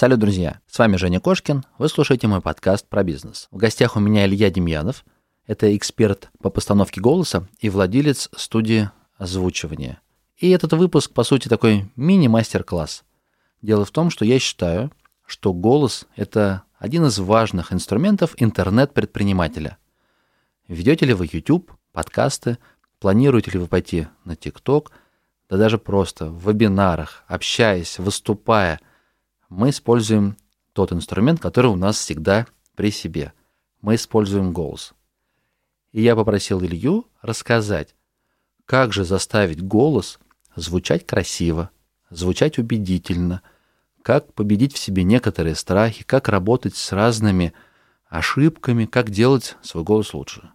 Салют, друзья! С вами Женя Кошкин. Вы слушаете мой подкаст про бизнес. В гостях у меня Илья Демьянов. Это эксперт по постановке голоса и владелец студии озвучивания. И этот выпуск, по сути, такой мини-мастер-класс. Дело в том, что я считаю, что голос – это один из важных инструментов интернет-предпринимателя. Ведете ли вы YouTube, подкасты, планируете ли вы пойти на TikTok, да даже просто в вебинарах, общаясь, выступая, мы используем тот инструмент, который у нас всегда при себе. Мы используем голос. И я попросил Илью рассказать, как же заставить голос звучать красиво, звучать убедительно – как победить в себе некоторые страхи, как работать с разными ошибками, как делать свой голос лучше.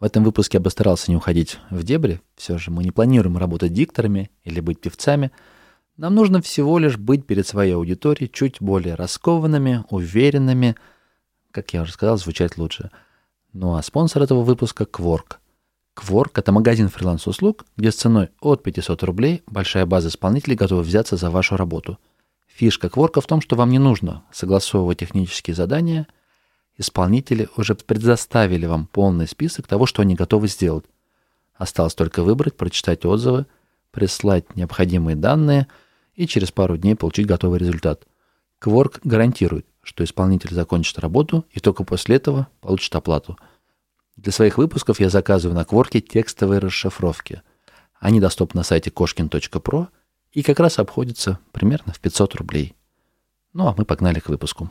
В этом выпуске я постарался не уходить в дебри. Все же мы не планируем работать дикторами или быть певцами. Нам нужно всего лишь быть перед своей аудиторией чуть более раскованными, уверенными, как я уже сказал, звучать лучше. Ну а спонсор этого выпуска — Quark. Quark — это магазин фриланс-услуг, где с ценой от 500 рублей большая база исполнителей готова взяться за вашу работу — Фишка Кворка в том, что вам не нужно согласовывать технические задания. Исполнители уже предоставили вам полный список того, что они готовы сделать. Осталось только выбрать, прочитать отзывы, прислать необходимые данные и через пару дней получить готовый результат. Кворк гарантирует, что исполнитель закончит работу и только после этого получит оплату. Для своих выпусков я заказываю на Кворке текстовые расшифровки. Они доступны на сайте koshkin.pro – и как раз обходится примерно в 500 рублей. Ну а мы погнали к выпуску.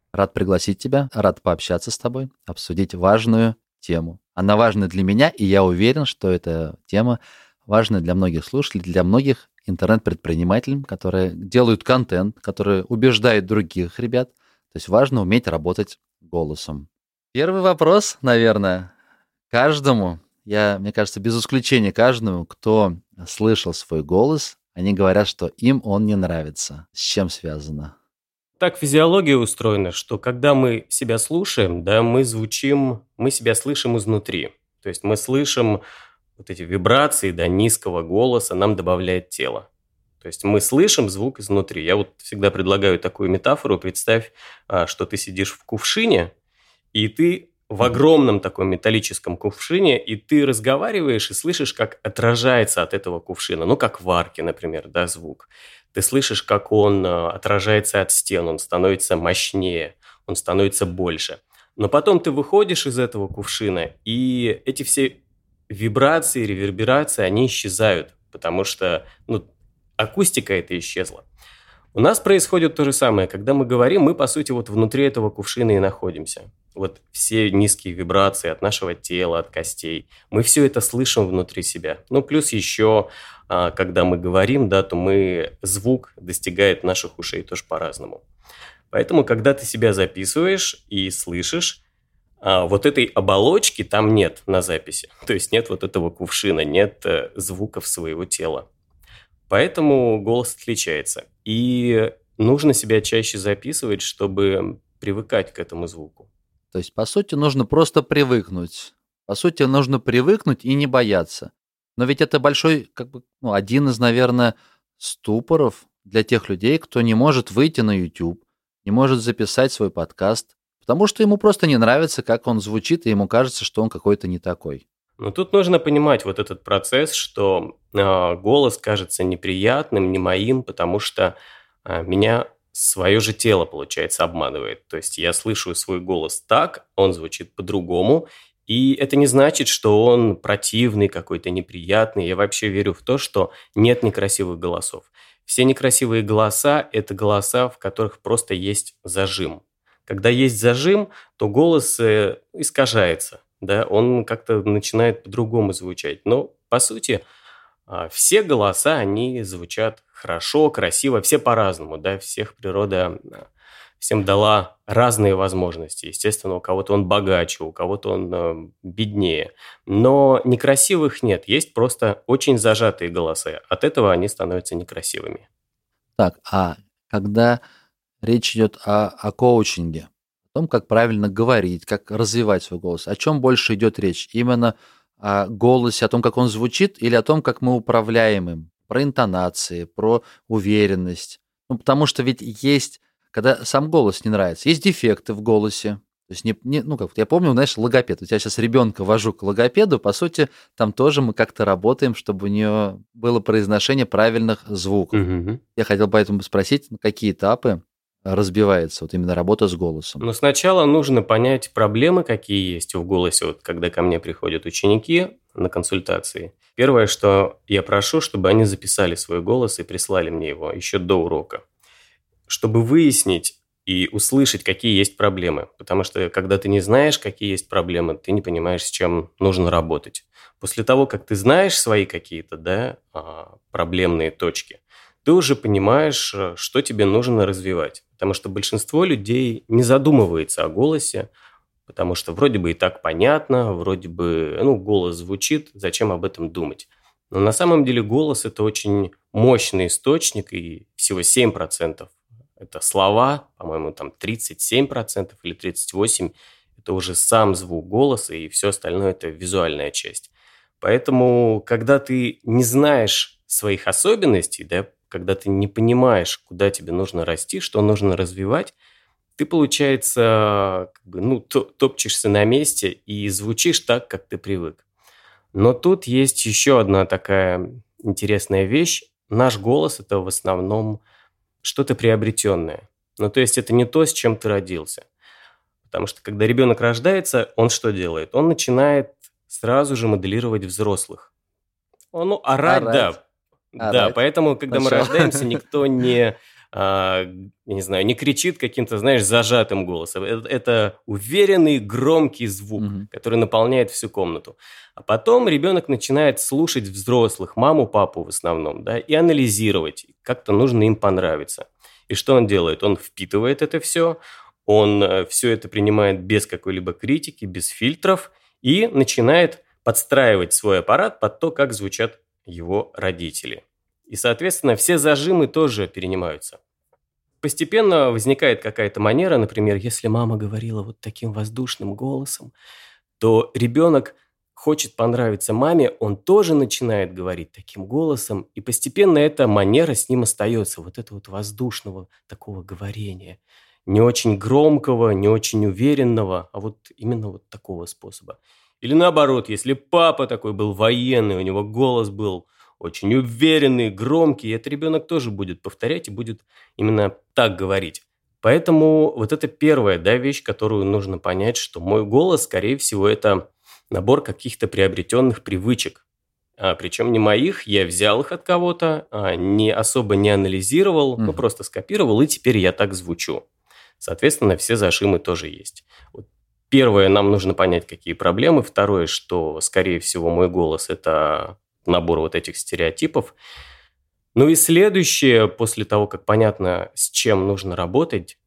Рад пригласить тебя, рад пообщаться с тобой, обсудить важную тему. Она важна для меня, и я уверен, что эта тема важна для многих слушателей, для многих интернет-предпринимателей, которые делают контент, которые убеждают других ребят. То есть важно уметь работать голосом. Первый вопрос, наверное, каждому, я, мне кажется, без исключения каждому, кто слышал свой голос, они говорят, что им он не нравится. С чем связано? Так физиология устроена, что когда мы себя слушаем, да, мы звучим, мы себя слышим изнутри. То есть мы слышим вот эти вибрации, да, низкого голоса нам добавляет тело. То есть мы слышим звук изнутри. Я вот всегда предлагаю такую метафору. Представь, а, что ты сидишь в кувшине, и ты в огромном таком металлическом кувшине, и ты разговариваешь и слышишь, как отражается от этого кувшина, ну, как в арке, например, да, звук. Ты слышишь, как он э, отражается от стен, он становится мощнее, он становится больше. Но потом ты выходишь из этого кувшина, и эти все вибрации, реверберации, они исчезают, потому что ну, акустика это исчезла. У нас происходит то же самое. Когда мы говорим, мы, по сути, вот внутри этого кувшина и находимся. Вот все низкие вибрации от нашего тела, от костей. Мы все это слышим внутри себя. Ну, плюс еще, а, когда мы говорим, да, то мы, звук достигает наших ушей тоже по-разному. Поэтому, когда ты себя записываешь и слышишь, а, вот этой оболочки там нет на записи. То есть нет вот этого кувшина, нет э, звуков своего тела. Поэтому голос отличается. И нужно себя чаще записывать, чтобы привыкать к этому звуку. То есть, по сути, нужно просто привыкнуть. По сути, нужно привыкнуть и не бояться. Но ведь это большой, как бы, ну, один из, наверное, ступоров для тех людей, кто не может выйти на YouTube, не может записать свой подкаст, потому что ему просто не нравится, как он звучит, и ему кажется, что он какой-то не такой. Но тут нужно понимать вот этот процесс, что э, голос кажется неприятным, не моим, потому что э, меня свое же тело, получается, обманывает. То есть я слышу свой голос так, он звучит по-другому, и это не значит, что он противный, какой-то неприятный. Я вообще верю в то, что нет некрасивых голосов. Все некрасивые голоса – это голоса, в которых просто есть зажим. Когда есть зажим, то голос э, искажается да, он как-то начинает по-другому звучать. Но, по сути, а, все голоса, они звучат хорошо, красиво, все по-разному, да, всех природа, а, всем дала разные возможности. Естественно, у кого-то он богаче, у кого-то он э, беднее. Но некрасивых нет, есть просто очень зажатые голоса. От этого они становятся некрасивыми. Так, а когда речь идет о, о коучинге, о том, как правильно говорить, как развивать свой голос, о чем больше идет речь? Именно о голосе, о том, как он звучит, или о том, как мы управляем им? Про интонации, про уверенность. Ну, потому что ведь есть, когда сам голос не нравится, есть дефекты в голосе. То есть, не, не, ну, как я помню, знаешь, логопед. У тебя сейчас ребенка вожу к логопеду, по сути, там тоже мы как-то работаем, чтобы у нее было произношение правильных звуков. Мгм. Я хотел поэтому спросить, на какие этапы разбивается вот именно работа с голосом. Но сначала нужно понять проблемы, какие есть в голосе, вот когда ко мне приходят ученики на консультации. Первое, что я прошу, чтобы они записали свой голос и прислали мне его еще до урока, чтобы выяснить и услышать, какие есть проблемы. Потому что когда ты не знаешь, какие есть проблемы, ты не понимаешь, с чем нужно работать. После того, как ты знаешь свои какие-то да, а, проблемные точки, ты уже понимаешь, э, что тебе нужно развивать. Потому что большинство людей не задумывается о голосе, потому что вроде бы и так понятно, вроде бы, ну, голос звучит, зачем об этом думать. Но на самом деле голос – это очень мощный источник, и всего 7% это слова, по-моему, там 37% или 38% это уже сам звук голоса, и все остальное – это визуальная часть. Поэтому, когда ты не знаешь своих особенностей, да, когда ты не понимаешь, куда тебе нужно расти, что нужно развивать, ты, получается, как бы, ну, топчешься на месте и звучишь так, как ты привык. Но тут есть еще одна такая интересная вещь. Наш голос – это в основном что-то приобретенное. Ну, то есть это не то, с чем ты родился. Потому что когда ребенок рождается, он что делает? Он начинает сразу же моделировать взрослых. Он, ну, орать, Орать. да. Орать. Да, поэтому, когда мы Сначала. рождаемся, никто не, а, я не знаю, не кричит каким-то, знаешь, зажатым голосом. Это, это уверенный, громкий звук, Мгм. который наполняет всю комнату. А потом ребенок начинает слушать взрослых, маму, папу в основном, да, и анализировать. Как-то нужно им понравиться. И что он делает? Он впитывает это все, он все это принимает без какой-либо критики, без фильтров и начинает подстраивать свой аппарат под то, как звучат его родители. И, соответственно, все зажимы тоже перенимаются. Постепенно возникает какая-то манера, например, если мама говорила вот таким воздушным голосом, то ребенок хочет понравиться маме, он тоже начинает говорить таким голосом, и постепенно эта манера с ним остается, вот это вот воздушного такого говорения. Не очень громкого, не очень уверенного, а вот именно вот такого способа. Или наоборот, если папа такой был военный, у него голос был очень уверенный, громкий, этот ребенок тоже будет повторять и будет именно так говорить. Поэтому вот это первая да, вещь, которую нужно понять, что мой голос, скорее всего, это набор каких-то приобретенных привычек. А, причем не моих, я взял их от кого-то, а, не особо не анализировал, ну Мгм. просто скопировал, и теперь я так звучу. Соответственно, все зажимы тоже есть. Вот Первое, нам нужно понять, какие проблемы. Второе, что, скорее всего, мой голос – это набор вот этих стереотипов. Ну и следующее, после того, как понятно, с чем нужно работать,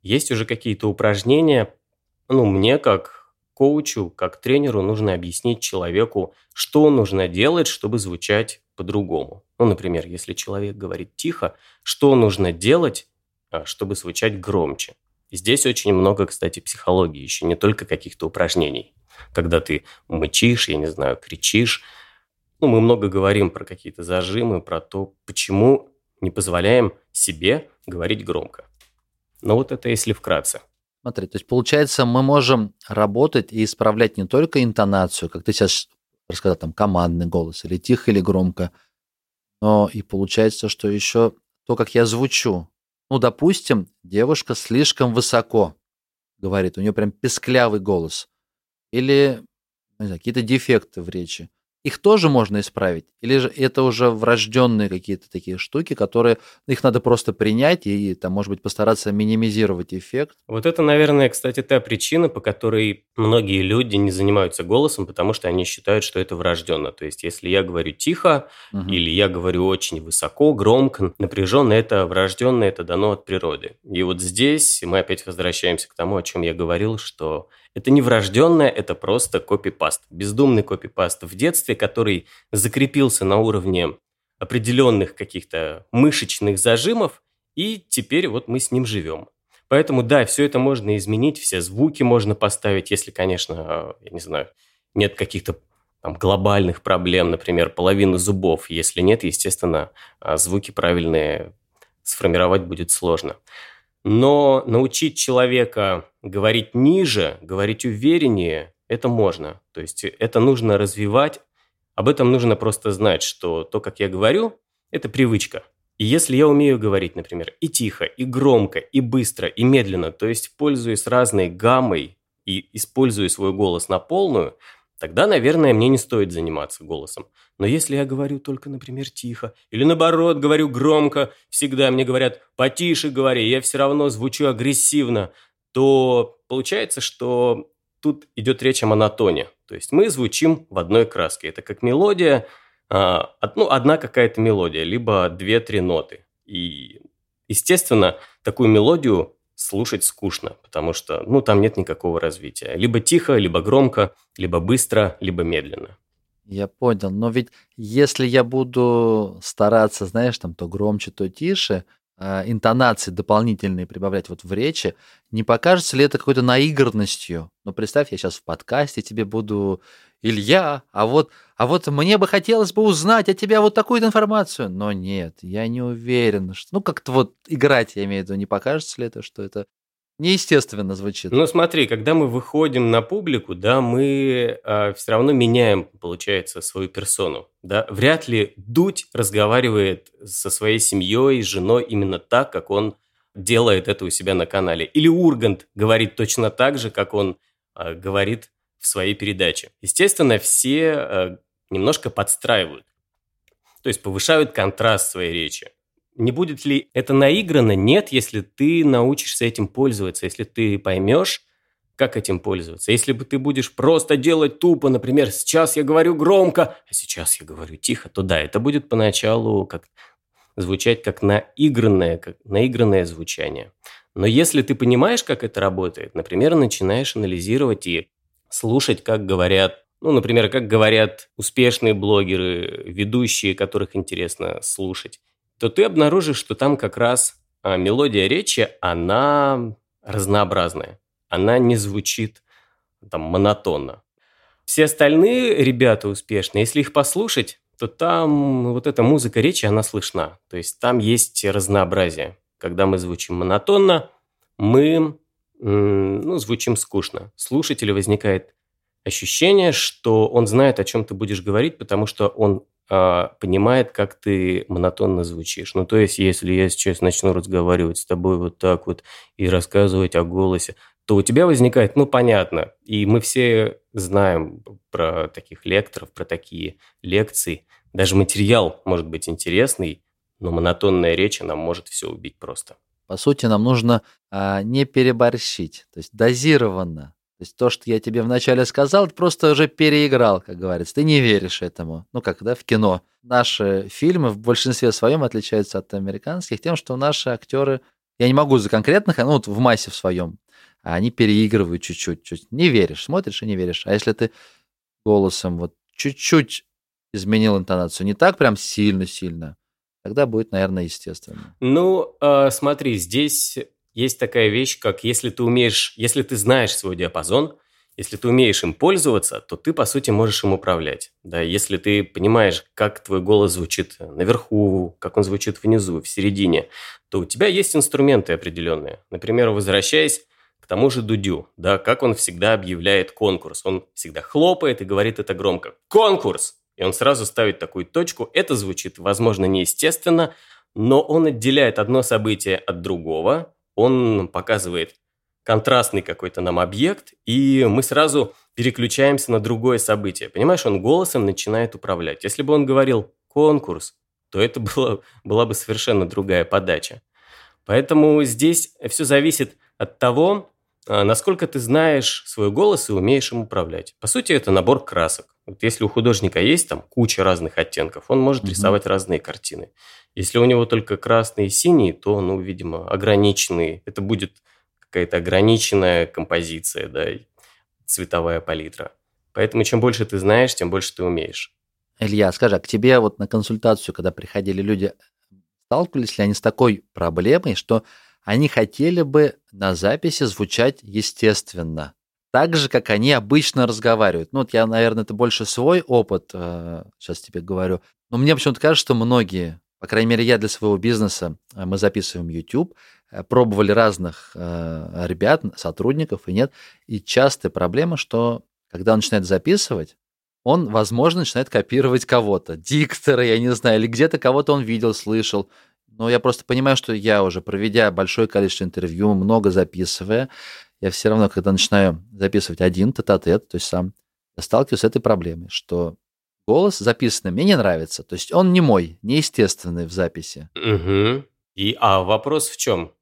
есть уже какие-то упражнения. Ну, мне как коучу, как тренеру нужно объяснить человеку, что нужно делать, чтобы звучать по-другому. Ну, например, если человек говорит тихо, что нужно делать, а, чтобы звучать громче. Здесь очень много, кстати, психологии, еще не только каких-то упражнений. Когда ты мычишь, я не знаю, кричишь. Ну, мы много говорим про какие-то зажимы, про то, почему не позволяем себе говорить громко. Но вот это если вкратце. Смотри, то есть получается, мы можем работать и исправлять не только интонацию, как ты сейчас рассказал, там командный голос, или тихо, или громко, но и получается, что еще то, как я звучу. Ну, допустим, девушка слишком высоко говорит, у нее прям песклявый голос. Или какие-то дефекты в речи. Их тоже можно исправить? Или же это уже врожденные какие-то такие штуки, которые их надо просто принять и, там, может быть, постараться минимизировать эффект? Вот это, наверное, кстати, та причина, по которой многие люди не занимаются голосом, потому что они считают, что это врожденно. То есть, если я говорю тихо угу. или я говорю очень высоко, громко, напряженно, это врожденно, это дано от природы. И вот здесь мы опять возвращаемся к тому, о чем я говорил, что это не врожденное, это просто копипаст. Бездумный копипаст в детстве, который закрепился на уровне определенных каких-то мышечных зажимов, и теперь вот мы с ним живем. Поэтому да, все это можно изменить, все звуки можно поставить, если, конечно, я не знаю, нет каких-то там, глобальных проблем, например, половины зубов. Если нет, естественно, а, звуки правильные сформировать будет сложно. Но научить человека говорить ниже, говорить увереннее, это можно. То есть это нужно развивать. Об этом нужно просто знать, что то, как я говорю, это привычка. И если я умею говорить, например, и тихо, и громко, и быстро, и медленно, то есть пользуясь разной гаммой и используя свой голос на полную, тогда, наверное, мне не стоит заниматься голосом. Но если я говорю только, например, тихо, или наоборот, говорю громко, всегда мне говорят «потише говори», я все равно звучу агрессивно, то получается, что тут идет речь о монотоне. То есть мы звучим в одной краске. Это как мелодия, а, ну, одна какая-то мелодия, либо две-три ноты. И, естественно, такую мелодию слушать скучно, потому что, ну, там нет никакого развития. Либо тихо, либо громко, либо быстро, либо медленно. Я понял. Но ведь если я буду стараться, знаешь, там то громче, то тише, интонации дополнительные прибавлять вот в речи, не покажется ли это какой-то наигранностью? Ну, представь, я сейчас в подкасте тебе буду Илья, а вот, а вот мне бы хотелось бы узнать от тебя вот такую информацию. Но нет, я не уверен, что... Ну, как-то вот играть, я имею в виду, не покажется ли это, что это неестественно звучит. Ну смотри, когда мы выходим на публику, да, мы э, а, все равно меняем, получается, свою персону. Да? Вряд ли Дудь разговаривает со своей семьей, женой именно так, как он делает это у себя на канале. Или Ургант говорит точно так же, как он э, говорит в своей передаче. Естественно, все э, немножко подстраивают. То есть повышают контраст своей речи. Не будет ли это наиграно? Нет, если ты научишься этим пользоваться, если ты поймешь, как этим пользоваться. Если бы ты будешь просто делать тупо, например, сейчас я говорю громко, а сейчас я говорю тихо, то да, это будет поначалу как звучать как наигранное, как наигранное звучание. Но если ты понимаешь, как это работает, например, начинаешь анализировать и слушать, как говорят, ну, например, как говорят успешные блогеры, ведущие, которых интересно слушать, то ты обнаружишь, что там как раз а, мелодия речи, она разнообразная. Она не звучит там монотонно. Все остальные ребята успешные, если их послушать, то там вот эта музыка речи, она слышна. То есть там есть разнообразие. Когда мы звучим монотонно, мы ну, звучим скучно. Слушателю возникает ощущение, что он знает, о чем ты будешь говорить, потому что он понимает, как ты монотонно звучишь. Ну, то есть, если я сейчас начну разговаривать с тобой вот так вот и рассказывать о голосе, то у тебя возникает, ну, понятно, и мы все знаем про таких лекторов, про такие лекции. Даже материал может быть интересный, но монотонная речь, она может все убить просто. По сути, нам нужно а, не переборщить, то есть дозированно есть то, что я тебе вначале сказал, ты просто уже переиграл, как говорится. Ты не веришь этому. Ну, как, да, в кино. Наши фильмы в большинстве своем отличаются от американских тем, что наши актеры, я не могу за конкретных, ну, вот в массе в своем, а они переигрывают чуть-чуть. Чуть. Не веришь, смотришь и не веришь. А если ты голосом вот чуть-чуть изменил интонацию, не так прям сильно-сильно, тогда будет, наверное, естественно. Ну, э, смотри, здесь есть такая вещь, как если ты умеешь, если ты знаешь свой диапазон, если ты умеешь им пользоваться, то ты, по сути, можешь им управлять. Да, если ты понимаешь, как твой голос звучит наверху, как он звучит внизу, в середине, то у тебя есть инструменты определенные. Например, возвращаясь к тому же Дудю, да, как он всегда объявляет конкурс. Он всегда хлопает и говорит это громко. Конкурс! И он сразу ставит такую точку. Это звучит, возможно, неестественно, но он отделяет одно событие от другого, он показывает контрастный какой-то нам объект, и мы сразу переключаемся на другое событие. Понимаешь, он голосом начинает управлять. Если бы он говорил «конкурс», то это было, была бы совершенно другая подача. Поэтому здесь все зависит от того, насколько ты знаешь свой голос и умеешь им управлять. По сути, это набор красок. Вот если у художника есть там куча разных оттенков, он может mm-hmm. рисовать разные картины. Если у него только красный и синий, то, ну, видимо, ограниченный. Это будет какая-то ограниченная композиция, да, цветовая палитра. Поэтому чем больше ты знаешь, тем больше ты умеешь. Илья, скажи, а к тебе вот на консультацию, когда приходили люди, сталкивались ли они с такой проблемой, что они хотели бы на записи звучать естественно, так же, как они обычно разговаривают. Ну, вот я, наверное, это больше свой опыт, э, сейчас тебе говорю. Но мне почему-то кажется, что многие, по крайней мере, я для своего бизнеса, э, мы записываем YouTube, э, пробовали разных ребят, сотрудников и нет. И частая проблема, что когда он начинает записывать, он, возможно, начинает копировать кого-то. Диктора, я не знаю, или где-то кого-то он видел, слышал. Но я просто понимаю, что я уже, проведя большое количество интервью, много записывая, я все равно, когда начинаю записывать один тет-а-тет, то есть сам, я сталкиваюсь с этой проблемой, что голос записанный мне не нравится. То есть он не мой, неестественный в записи. Угу. И, а вопрос в чем?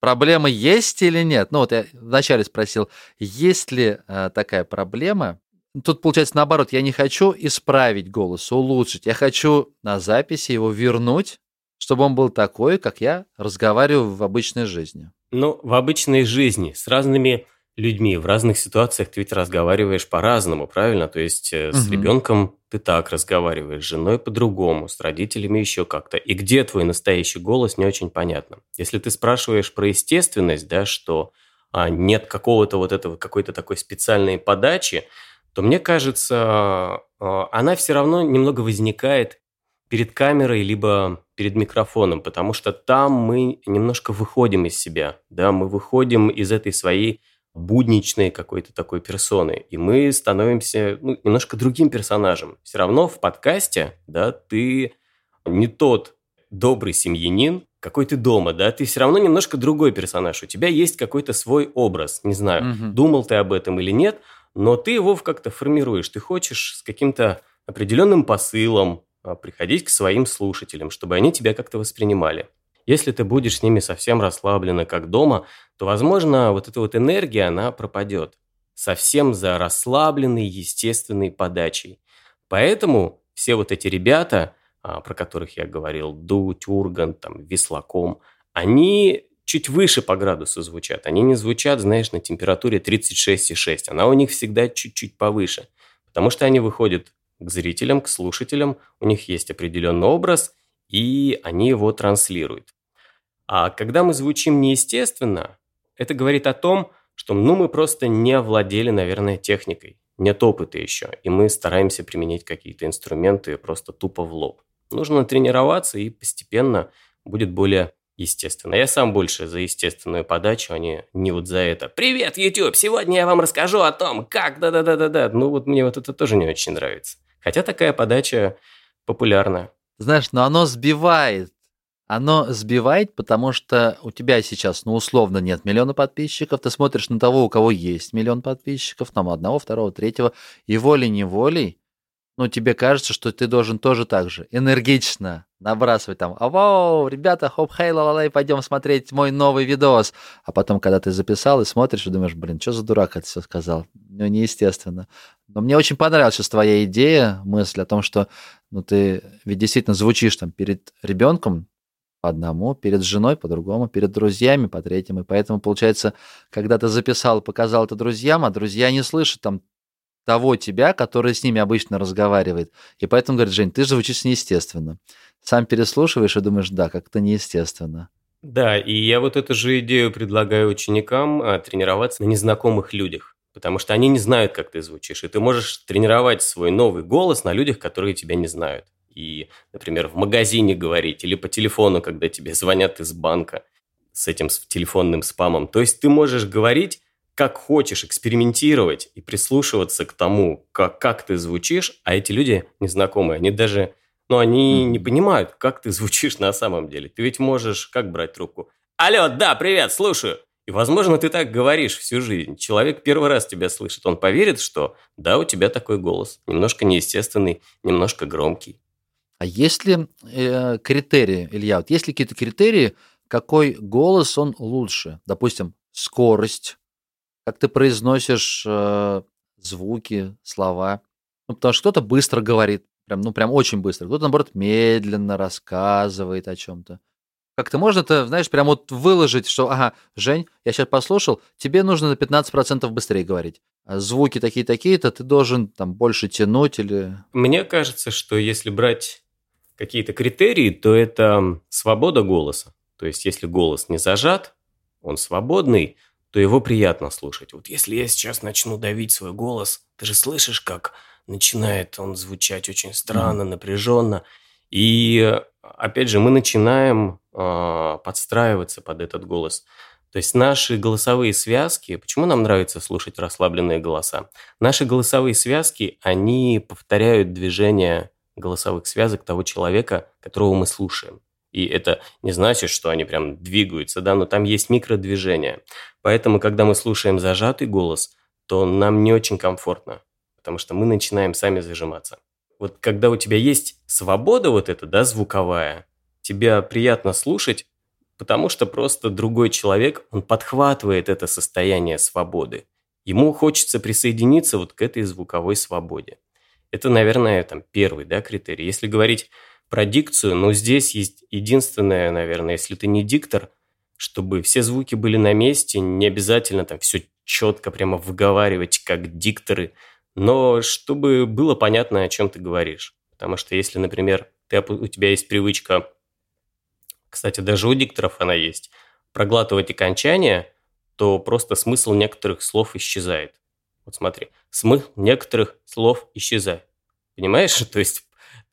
Проблема есть или нет? Ну вот я вначале спросил, есть ли э, такая проблема? Тут получается наоборот, я не хочу исправить голос, улучшить. Я хочу на записи его вернуть чтобы он был такой, как я разговариваю в обычной жизни. Ну, в обычной жизни с разными людьми, в разных ситуациях ты ведь разговариваешь по-разному, правильно? То есть угу. с ребенком ты так разговариваешь, с женой по-другому, с родителями еще как-то. И где твой настоящий голос, не очень понятно. Если ты спрашиваешь про естественность, да, что а, нет какого-то вот этого, какой-то такой специальной подачи, то мне кажется, а, она все равно немного возникает перед камерой, либо перед микрофоном, потому что там мы немножко выходим из себя, да, мы выходим из этой своей будничной какой-то такой персоны, и мы становимся ну, немножко другим персонажем. Все равно в подкасте, да, ты не тот добрый семьянин, какой ты дома, да, ты все равно немножко другой персонаж. У тебя есть какой-то свой образ, не знаю, угу. думал ты об этом или нет, но ты его как-то формируешь. Ты хочешь с каким-то определенным посылом, приходить к своим слушателям, чтобы они тебя как-то воспринимали. Если ты будешь с ними совсем расслаблена, как дома, то, возможно, вот эта вот энергия, она пропадет. Совсем за расслабленной, естественной подачей. Поэтому все вот эти ребята, а, про которых я говорил, Дудь, Ургант, там, Веслаком, они чуть выше по градусу звучат. Они не звучат, знаешь, на температуре 36,6. Она у них всегда чуть-чуть повыше. Потому что они выходят к зрителям, к слушателям, у них есть определенный образ, и они его транслируют. А когда мы звучим неестественно, это говорит о том, что ну, мы просто не овладели, наверное, техникой. Нет опыта еще, и мы стараемся применять какие-то инструменты просто тупо в лоб. Нужно тренироваться, и постепенно будет более естественно. Я сам больше за естественную подачу, а не, не вот за это. «Привет, YouTube! Сегодня я вам расскажу о том, как да-да-да-да-да». Ну вот мне вот это тоже не очень нравится. Хотя такая подача популярна. Знаешь, но оно сбивает. Оно сбивает, потому что у тебя сейчас, ну, условно, нет миллиона подписчиков. Ты смотришь на того, у кого есть миллион подписчиков, там одного, второго, третьего. И волей-неволей ну, тебе кажется, что ты должен тоже так же энергично набрасывать там, а вау, ребята, хоп, хей, ла ла пойдем смотреть мой новый видос. А потом, когда ты записал и смотришь, и думаешь, блин, что за дурак это все сказал? Ну, неестественно. Но мне очень понравилась сейчас твоя идея, мысль о том, что ну, ты ведь действительно звучишь там перед ребенком по одному, перед женой по другому, перед друзьями по третьему. И поэтому, получается, когда ты записал, показал это друзьям, а друзья не слышат там того тебя, который с ними обычно разговаривает. И поэтому говорит, Жень, ты звучишь неестественно. Сам переслушиваешь и думаешь, да, как-то неестественно. Да, и я вот эту же идею предлагаю ученикам а, тренироваться на незнакомых людях. Потому что они не знают, как ты звучишь. И ты можешь тренировать свой новый голос на людях, которые тебя не знают. И, например, в магазине говорить или по телефону, когда тебе звонят из банка с этим телефонным спамом. То есть ты можешь говорить как хочешь экспериментировать и прислушиваться к тому, как, как ты звучишь, а эти люди незнакомые, они даже, ну, они не понимают, как ты звучишь на самом деле. Ты ведь можешь как брать трубку? Алло, да, привет, слушаю. И, возможно, ты так говоришь всю жизнь. Человек первый раз тебя слышит. Он поверит, что да, у тебя такой голос. Немножко неестественный, немножко громкий. А есть ли э, критерии, Илья, вот есть ли какие-то критерии, какой голос он лучше? Допустим, скорость, как ты произносишь э, звуки, слова. Ну, потому что кто-то быстро говорит, прям, ну, прям очень быстро, кто-то, наоборот, медленно рассказывает о чем-то. Как-то можно это, знаешь, прям вот выложить, что, ага, Жень, я сейчас послушал, тебе нужно на 15% быстрее говорить. А звуки такие-такие-то, ты должен там больше тянуть или... Мне кажется, что если брать какие-то критерии, то это свобода голоса. То есть, если голос не зажат, он свободный, то его приятно слушать. Вот если я сейчас начну давить свой голос, ты же слышишь, как начинает он звучать очень странно, напряженно. И опять же, мы начинаем э, подстраиваться под этот голос. То есть наши голосовые связки, почему нам нравится слушать расслабленные голоса? Наши голосовые связки, они повторяют движение голосовых связок того человека, которого мы слушаем. И это не значит, что они прям двигаются, да, но там есть микродвижения. Поэтому, когда мы слушаем зажатый голос, то нам не очень комфортно, потому что мы начинаем сами зажиматься. Вот когда у тебя есть свобода вот эта, да, звуковая, тебя приятно слушать, потому что просто другой человек, он подхватывает это состояние свободы. Ему хочется присоединиться вот к этой звуковой свободе. Это, наверное, там первый да, критерий. Если говорить про дикцию, ну, здесь есть единственное, наверное, если ты не диктор, чтобы все звуки были на месте, не обязательно там все четко прямо выговаривать, как дикторы, но чтобы было понятно, о чем ты говоришь. Потому что если, например, ты, у тебя есть привычка, кстати, даже у дикторов она есть, проглатывать окончания, то просто смысл некоторых слов исчезает. Вот смотри, смысл некоторых слов исчезает. Понимаешь? То есть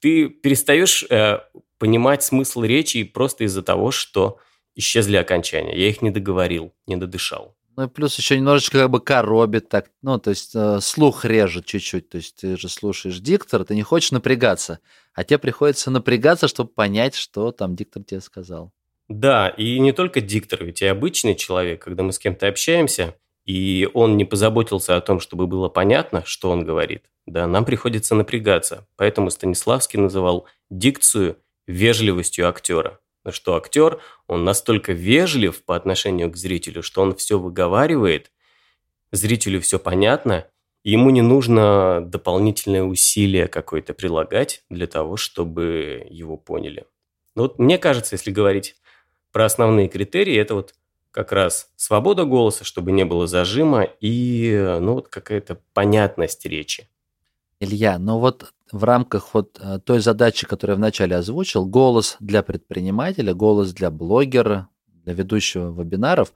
ты перестаешь э, понимать смысл речи просто из-за того, что исчезли окончания. Я их не договорил, не додышал. Ну и плюс еще немножечко как бы коробит так, ну то есть э, слух режет чуть-чуть, то есть ты же слушаешь диктор, ты не хочешь напрягаться, а тебе приходится напрягаться, чтобы понять, что там диктор тебе сказал. Да, и не только диктор, ведь и обычный человек, когда мы с кем-то общаемся, и он не позаботился о том, чтобы было понятно, что он говорит, да, нам приходится напрягаться. Поэтому Станиславский называл дикцию вежливостью актера. Что актер, он настолько вежлив по отношению к зрителю, что он все выговаривает, зрителю все понятно, ему не нужно дополнительное усилие какое-то прилагать для того, чтобы его поняли. Но вот мне кажется, если говорить про основные критерии, это вот как раз свобода голоса, чтобы не было зажима, и ну, вот какая-то понятность речи. Илья, но вот в рамках вот э, той задачи, которую я вначале озвучил, голос для предпринимателя, голос для блогера, для ведущего вебинаров,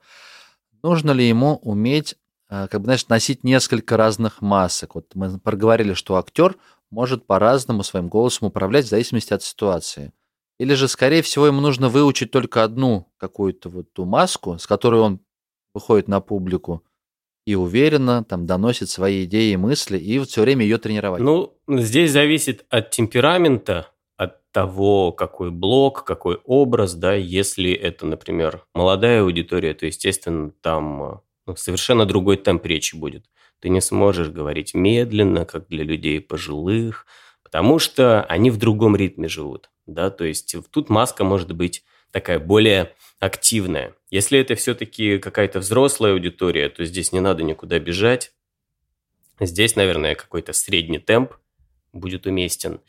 нужно ли ему уметь, э, как бы, знаешь, носить несколько разных масок? Вот мы проговорили, что актер может по-разному своим голосом управлять в зависимости от ситуации. Или же, скорее всего, ему нужно выучить только одну какую-то вот ту маску, с которой он выходит на публику и уверенно там доносит свои идеи и мысли, и все время ее тренировать. Ну, здесь зависит от темперамента, от того, какой блок, какой образ, да, если это, например, молодая аудитория, то, естественно, там ну, совершенно другой темп речи будет. Ты не сможешь говорить медленно, как для людей пожилых, потому что они в другом ритме живут да, то есть тут маска может быть такая более активная. Если это все-таки какая-то взрослая аудитория, то здесь не надо никуда бежать. Здесь, наверное, какой-то средний темп будет уместен.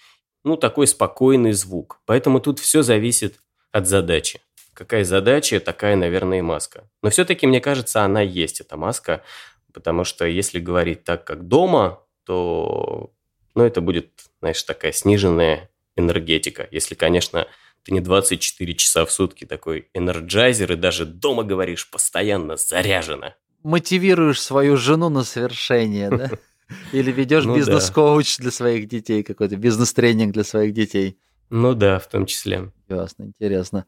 Ну, такой спокойный звук. Поэтому тут все зависит от задачи. Какая задача, такая, наверное, и маска. Но все-таки, мне кажется, она есть, эта маска. Потому что если говорить так, как дома, то ну, это будет, знаешь, такая сниженная энергетика. Если, конечно, ты не 24 часа в сутки такой энерджайзер и даже дома говоришь постоянно заряжено. Мотивируешь свою жену на совершение, да? Или ведешь ну, бизнес-коуч для своих детей, какой-то бизнес-тренинг для своих детей. Ну да, в том числе. Ясно, интересно.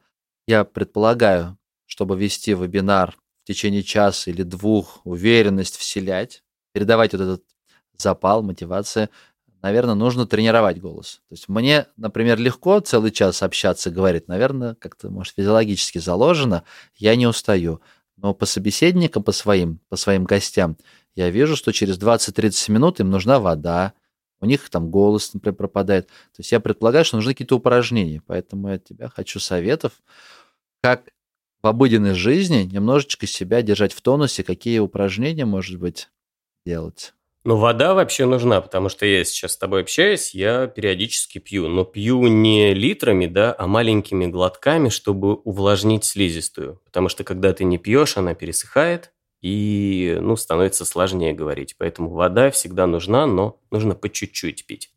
Я предполагаю, чтобы вести вебинар в течение часа или двух, уверенность вселять, передавать вот этот запал, мотивация, наверное, нужно тренировать голос. То есть мне, например, легко целый час общаться, говорить, наверное, как-то, может, физиологически заложено, я не устаю. Но по собеседникам, по своим, по своим гостям, я вижу, что через 20-30 минут им нужна вода, у них там голос, например, пропадает. То есть я предполагаю, что нужны какие-то упражнения. Поэтому я от тебя хочу советов, как в обыденной жизни немножечко себя держать в тонусе, какие упражнения, может быть, делать. Ну, вода вообще нужна, потому что я сейчас с тобой общаюсь, я периодически пью. Но пью не литрами, да, а маленькими глотками, чтобы увлажнить слизистую. Потому что когда ты не пьешь, она пересыхает, и, ну, становится сложнее говорить. Поэтому вода всегда нужна, но нужно по чуть-чуть пить.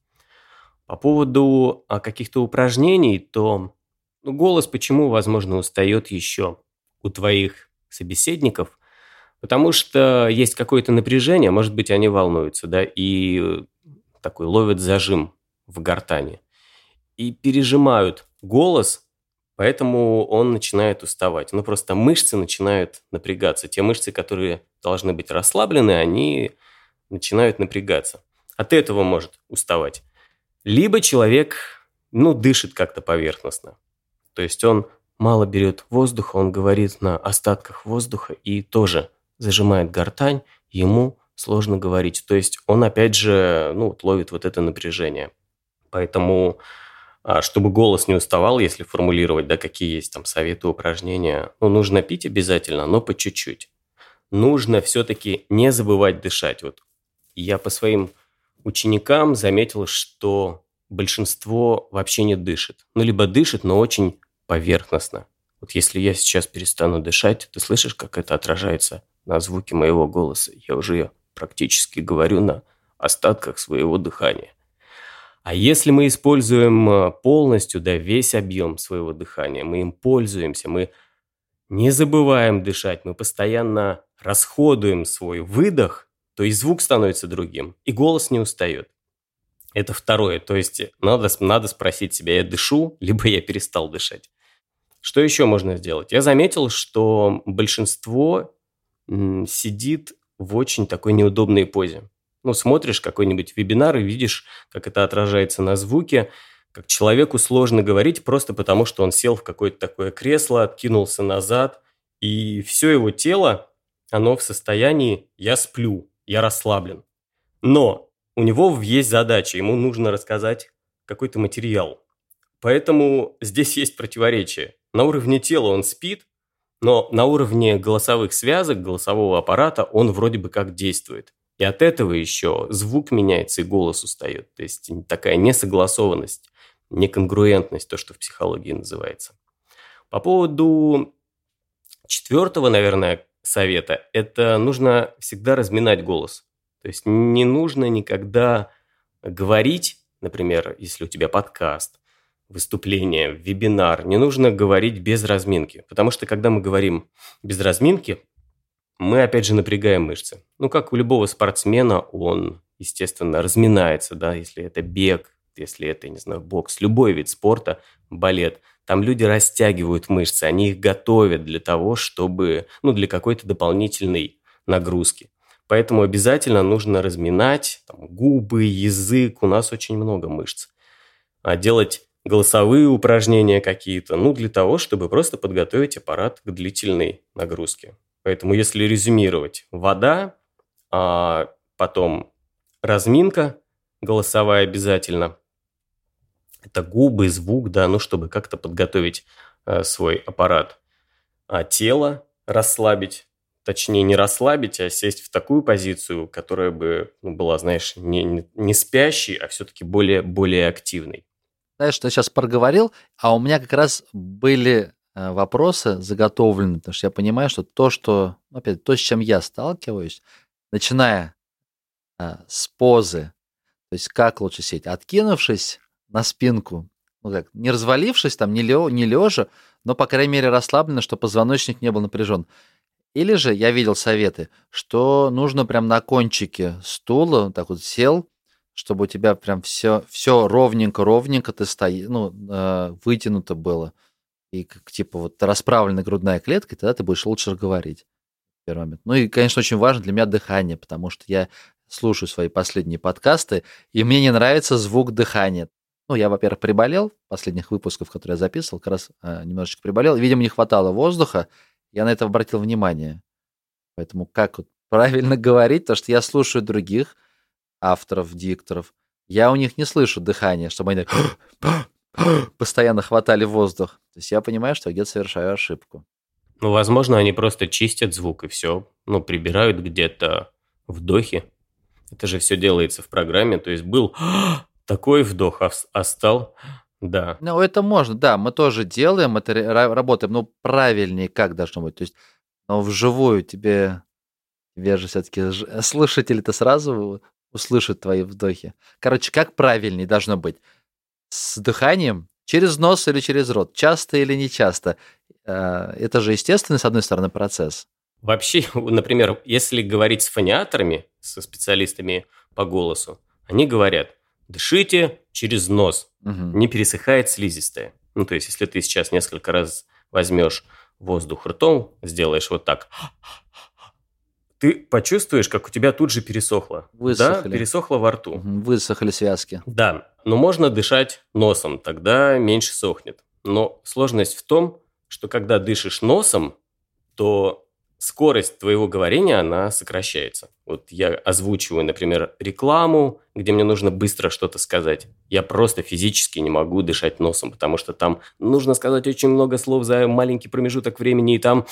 По поводу а, каких-то упражнений, то ну, голос почему, возможно, устает еще у твоих собеседников – Потому что есть какое-то напряжение, может быть, они волнуются, да, и э, такой ловят зажим в гортани. И пережимают голос, поэтому он начинает уставать. Ну, просто мышцы начинают напрягаться. Те мышцы, которые должны быть расслаблены, они начинают напрягаться. От этого может уставать. Либо человек, ну, дышит как-то поверхностно. То есть он мало берет воздуха, он говорит на остатках воздуха и тоже зажимает гортань, ему сложно говорить. То есть он, опять же, ну, ловит вот это напряжение. Поэтому, а, чтобы голос не уставал, если формулировать, да, какие есть там советы, упражнения, ну, нужно пить обязательно, но по чуть-чуть. Нужно все-таки не забывать дышать. Вот я по своим ученикам заметил, что большинство вообще не дышит. Ну, либо дышит, но очень поверхностно. Вот если я сейчас перестану дышать, ты слышишь, как это отражается на звуки моего голоса. Я уже практически говорю на остатках своего дыхания. А если мы используем э, полностью, да, весь объем своего дыхания, мы им пользуемся, мы не забываем дышать, мы постоянно расходуем свой выдох, то и звук становится другим, и голос не устает. Это второе. То есть надо, надо спросить себя, я дышу, либо я перестал дышать. Что еще можно сделать? Я заметил, что большинство сидит в очень такой неудобной позе. Ну, смотришь какой-нибудь вебинар и видишь, как это отражается на звуке, как человеку сложно говорить просто потому, что он сел в какое-то такое кресло, откинулся назад, и все его тело, оно в состоянии «я сплю», «я расслаблен». Но у него есть задача, ему нужно рассказать какой-то материал. Поэтому здесь есть противоречие. На уровне тела он спит, но на уровне голосовых связок, голосового аппарата он вроде бы как действует. И от этого еще звук меняется и голос устает. То есть такая несогласованность, неконгруентность, то, что в психологии называется. По поводу четвертого, наверное, совета, это нужно всегда разминать голос. То есть не нужно никогда говорить, например, если у тебя подкаст, выступление, вебинар, не нужно говорить без разминки. Потому что когда мы говорим без разминки, мы опять же напрягаем мышцы. Ну, как у любого спортсмена, он, естественно, разминается, да, если это бег, если это, не знаю, бокс, любой вид спорта, балет. Там люди растягивают мышцы, они их готовят для того, чтобы, ну, для какой-то дополнительной нагрузки. Поэтому обязательно нужно разминать там, губы, язык, у нас очень много мышц. А делать голосовые упражнения какие-то, ну, для того, чтобы просто подготовить аппарат к длительной нагрузке. Поэтому, если резюмировать, вода, а потом разминка голосовая обязательно, это губы, звук, да, ну, чтобы как-то подготовить э, свой аппарат. А тело расслабить, точнее, не расслабить, а сесть в такую позицию, которая бы ну, была, знаешь, не, не спящей, а все-таки более, более активной знаешь, что я сейчас проговорил, а у меня как раз были э, вопросы заготовлены, потому что я понимаю, что то, что, ну, опять, то, с чем я сталкиваюсь, начиная а, с позы, то есть как лучше сидеть, откинувшись на спинку, ну как, не развалившись там, не, лё, не лежа, но, по крайней мере, расслабленно, чтобы позвоночник не был напряжен. Или же я видел советы, что нужно прям на кончике стула, так вот сел, чтобы у тебя прям все, все ровненько, ровненько ты стои, ну, э, вытянуто было. И как типа вот расправленная грудная клетка, и тогда ты будешь лучше говорить. Первый момент. Ну и, конечно, очень важно для меня дыхание, потому что я слушаю свои последние подкасты, и мне не нравится звук дыхания. Ну, я, во-первых, приболел, последних выпусков, которые я записывал, как раз э, немножечко приболел. Видимо, не хватало воздуха, Я на это обратил внимание. Поэтому как вот правильно говорить, то что я слушаю других авторов, дикторов, я у них не слышу дыхания, чтобы они постоянно хватали воздух. То есть я понимаю, что я где-то совершаю ошибку. Ну, возможно, они просто чистят звук и все. Ну, прибирают где-то вдохи. Это же все делается в программе. То есть был такой вдох, а, а стал... Да. Ну, это можно, да, мы тоже делаем, это работаем, но правильнее как должно быть. То есть, но вживую тебе, тебе же все-таки слушатели-то сразу услышат твои вдохи. Короче, как правильнее должно быть? С дыханием через нос или через рот, часто или не часто. Э, это же естественный, с одной стороны, процесс. Вообще, например, если говорить с фониаторами, со специалистами по голосу, они говорят, дышите через нос, угу. не пересыхает слизистая. Ну, то есть, если ты сейчас несколько раз возьмешь воздух ртом, сделаешь вот так, ты почувствуешь, как у тебя тут же пересохло. Высохли. Да, пересохло во рту. Высохли связки. Да, но можно дышать носом, тогда меньше сохнет. Но сложность в том, что когда дышишь носом, то скорость твоего говорения, она сокращается. Вот я озвучиваю, например, рекламу, где мне нужно быстро что-то сказать. Я просто физически не могу дышать носом, потому что там нужно сказать очень много слов за маленький промежуток времени, и там,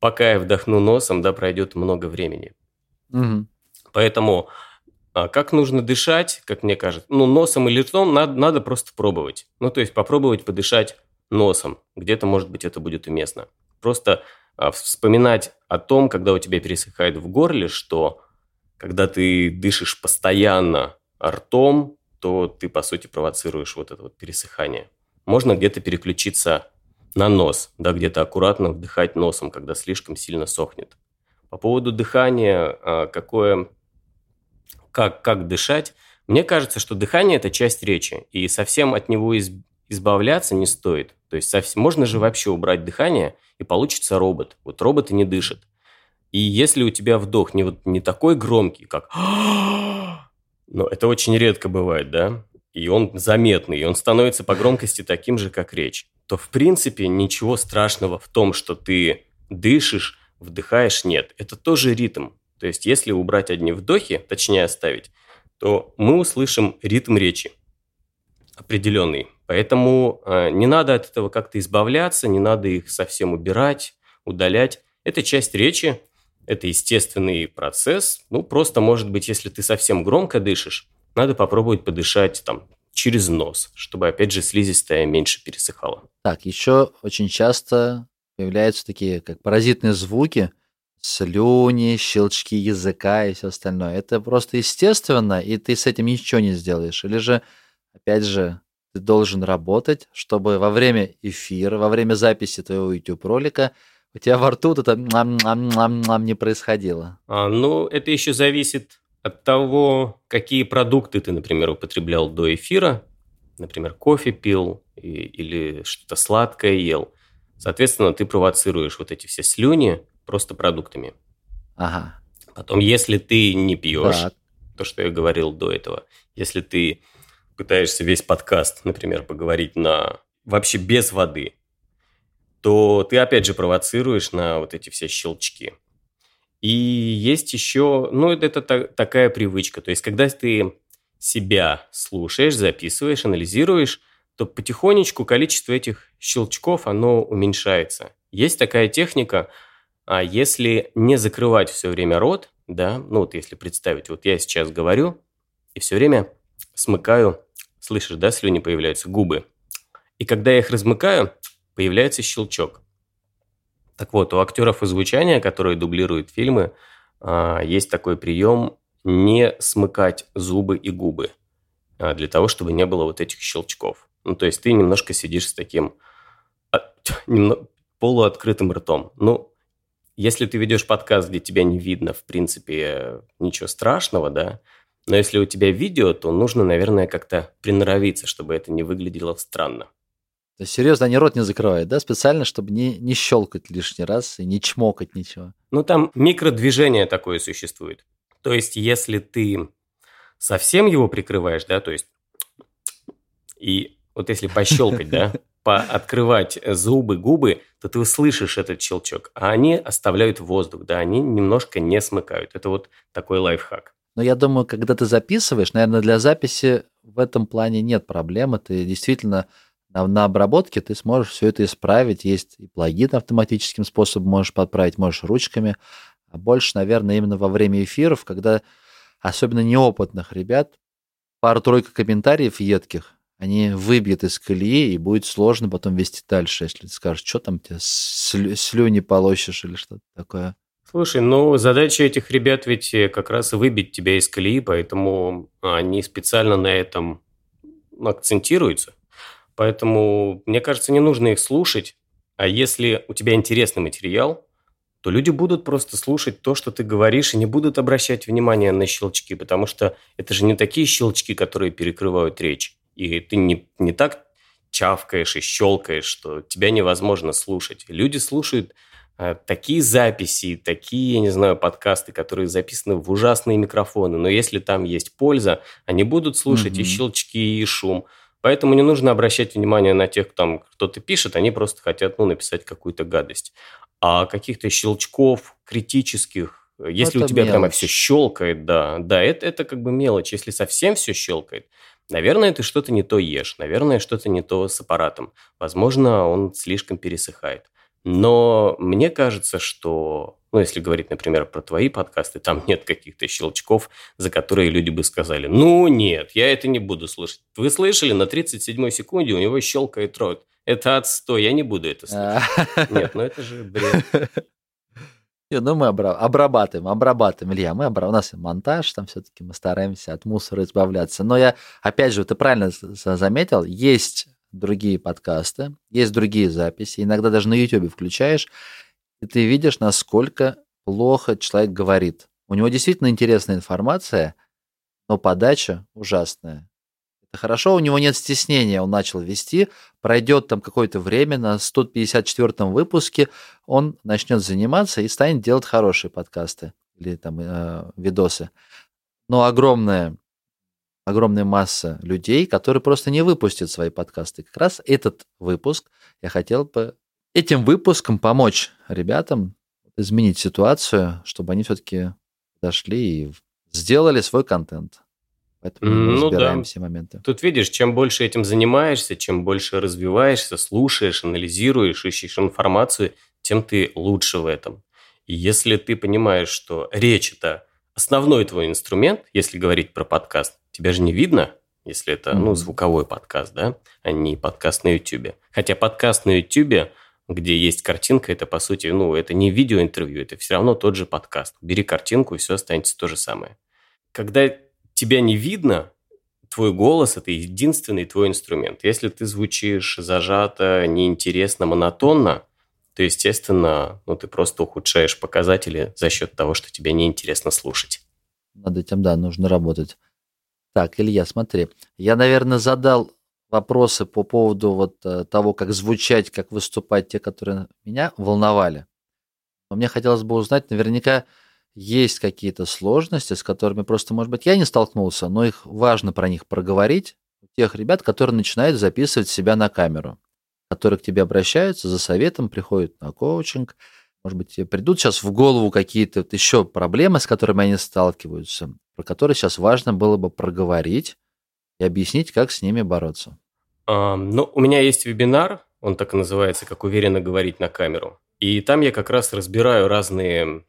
пока я вдохну носом, да, пройдет много времени. Угу. Поэтому а как нужно дышать, как мне кажется, ну, носом или ртом надо, надо просто пробовать. Ну, то есть попробовать подышать носом. Где-то, может быть, это будет уместно. Просто а, вспоминать о том, когда у тебя пересыхает в горле, что когда ты дышишь постоянно ртом, то ты, по сути, провоцируешь вот это вот пересыхание. Можно где-то переключиться на нос, да, где-то аккуратно вдыхать носом, когда слишком сильно сохнет. По поводу дыхания, а, какое, как, как дышать, мне кажется, что дыхание – это часть речи, и совсем от него из, избавляться не стоит. То есть совсем, можно же вообще убрать дыхание, и получится робот. Вот роботы не дышат. И если у тебя вдох не, вот, не такой громкий, как... Но это очень редко бывает, да? И он заметный, и он становится по громкости таким же, как речь. То, в принципе, ничего страшного в том, что ты дышишь, вдыхаешь, нет. Это тоже ритм. То есть, если убрать одни вдохи, точнее оставить, то мы услышим ритм речи определенный. Поэтому э, не надо от этого как-то избавляться, не надо их совсем убирать, удалять. Это часть речи, это естественный процесс. Ну, просто, может быть, если ты совсем громко дышишь, надо попробовать подышать там через нос, чтобы, опять же, слизистая меньше пересыхала. Так, еще очень часто появляются такие, как паразитные звуки, слюни, щелчки языка и все остальное. Это просто естественно, и ты с этим ничего не сделаешь. Или же опять же, ты должен работать, чтобы во время эфира, во время записи твоего YouTube-ролика у тебя во рту это не происходило. А, ну, это еще зависит от того, какие продукты ты, например, употреблял до эфира. Например, кофе пил и, или что-то сладкое ел. Соответственно, ты провоцируешь вот эти все слюни просто продуктами. Ага. Потом, если ты не пьешь, так. то, что я говорил до этого, если ты пытаешься весь подкаст, например, поговорить на вообще без воды, то ты опять же провоцируешь на вот эти все щелчки. И есть еще, ну, это, та, такая привычка. То есть, когда ты себя слушаешь, записываешь, анализируешь, то потихонечку количество этих щелчков, оно уменьшается. Есть такая техника, а если не закрывать все время рот, да, ну вот если представить, вот я сейчас говорю и все время смыкаю Слышишь, да, слюни появляются, губы. И когда я их размыкаю, появляется щелчок. Так вот, у актеров звучания, которые дублируют фильмы, а, есть такой прием не смыкать зубы и губы а, для того, чтобы не было вот этих щелчков. Ну, то есть ты немножко сидишь с таким а, полуоткрытым ртом. Ну, если ты ведешь подкаст, где тебя не видно, в принципе, ничего страшного, да, но если у тебя видео, то нужно, наверное, как-то приноровиться, чтобы это не выглядело странно. То есть, серьезно, они рот не закрывают, да, специально, чтобы не, не щелкать лишний раз и не чмокать ничего? Ну, там микродвижение такое существует. То есть, если ты совсем его прикрываешь, да, то есть, и вот если пощелкать, да, пооткрывать зубы, губы, то ты услышишь этот щелчок, а они оставляют воздух, да, они немножко не смыкают. Это вот такой лайфхак. Но я думаю, когда ты записываешь, наверное, для записи в этом плане нет проблемы. Ты действительно на, на обработке ты сможешь все это исправить. Есть и плагин автоматическим способом можешь подправить, можешь ручками. А больше, наверное, именно во время эфиров, когда особенно неопытных ребят, пару-тройка комментариев едких, они выбьют из колеи, и будет сложно потом вести дальше, если ты скажешь, что там тебе слю- слюни полощешь или что-то такое. Слушай, ну задача этих ребят ведь э, как раз выбить тебя из колеи, поэтому они специально на этом акцентируются. Поэтому, мне кажется, не нужно их слушать. А если у тебя интересный материал, то люди будут просто слушать то, что ты говоришь, и не будут обращать внимание на щелчки, потому что это же не такие щелчки, которые перекрывают речь. И ты не, не так чавкаешь и щелкаешь, что тебя невозможно слушать. Люди слушают э, такие записи, такие, я не знаю, подкасты, которые записаны в ужасные микрофоны, но если там есть польза, они будут слушать mm-hmm. и щелчки, и шум. Поэтому не нужно обращать внимание на тех, там кто-то пишет, они просто хотят ну, написать какую-то гадость. А каких-то щелчков критических, если это у тебя мелочь. прямо все щелкает, да, да, это, это как бы мелочь. Если совсем все щелкает, наверное, ты что-то не то ешь, наверное, что-то не то с аппаратом. Возможно, он слишком пересыхает. Но мне кажется, что, ну, если говорить, например, про твои подкасты, там нет каких-то щелчков, за которые люди бы сказали, ну, нет, я это не буду слушать. Вы слышали, на 37-й секунде у него щелкает рот. Это отстой, я не буду это слушать. Нет, ну это же бред. Не, ну мы обрабатываем, обрабатываем, Илья, мы обра... у нас монтаж, там все-таки мы стараемся от мусора избавляться. Но я, опять же, ты правильно заметил, есть другие подкасты, есть другие записи, иногда даже на YouTube включаешь, и ты видишь, насколько плохо человек говорит. У него действительно интересная информация, но подача ужасная. Это хорошо, у него нет стеснения, он начал вести, пройдет там какое-то время, на 154 выпуске он начнет заниматься и станет делать хорошие подкасты или там э, видосы. Но огромная огромная масса людей, которые просто не выпустят свои подкасты. Как раз этот выпуск я хотел бы этим выпуском помочь ребятам изменить ситуацию, чтобы они все-таки дошли и сделали свой контент. Поэтому мы ну, разбираем да. все моменты. Тут видишь, чем больше этим занимаешься, чем больше развиваешься, слушаешь, анализируешь, ищешь информацию, тем ты лучше в этом. И если ты понимаешь, что речь это основной твой инструмент, если говорить про подкаст, тебя же не видно, если это, ну, звуковой подкаст, да, а не подкаст на YouTube. Хотя подкаст на YouTube, где есть картинка, это, по сути, ну, это не видеоинтервью, это все равно тот же подкаст. Бери картинку, и все останется то же самое. Когда тебя не видно, твой голос – это единственный твой инструмент. Если ты звучишь зажато, неинтересно, монотонно, то, естественно, ну, ты просто ухудшаешь показатели за счет того, что тебе неинтересно слушать. Над этим, да, нужно работать. Так, Илья, смотри, я, наверное, задал вопросы по поводу вот э, того, как звучать, как выступать, те, которые меня волновали. Но мне хотелось бы узнать, наверняка есть какие-то сложности, с которыми просто, может быть, я не столкнулся, но их важно про них проговорить у тех ребят, которые начинают записывать себя на камеру, которые к тебе обращаются за советом, приходят на коучинг, может быть, тебе придут сейчас в голову какие-то вот еще проблемы, с которыми они сталкиваются, про которые сейчас важно было бы проговорить и объяснить, как с ними бороться. А, ну, у меня есть вебинар, он так и называется, как уверенно говорить на камеру. И там я как раз разбираю разные,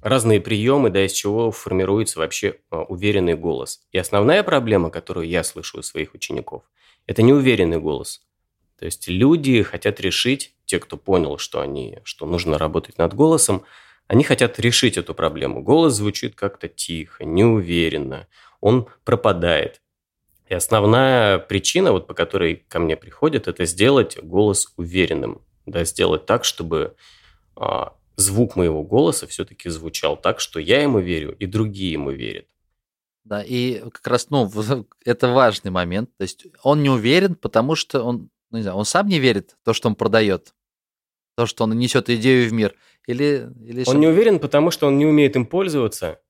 разные приемы, да, из чего формируется вообще а, уверенный голос. И основная проблема, которую я слышу у своих учеников, это неуверенный голос. То есть люди хотят решить, те, кто понял, что, они, что нужно работать над голосом, они хотят решить эту проблему. Голос звучит как-то тихо, неуверенно, он пропадает. И основная причина, вот по которой ко мне приходят, это сделать голос уверенным. Да, сделать так, чтобы а, звук моего голоса все-таки звучал так, что я ему верю, и другие ему верят. Да, и как раз, ну, это важный момент. То есть он не уверен, потому что он ну, не знаю, он сам не верит в то, что он продает, то, что он несет идею в мир, или... или он не уверен, потому что он не умеет им пользоваться,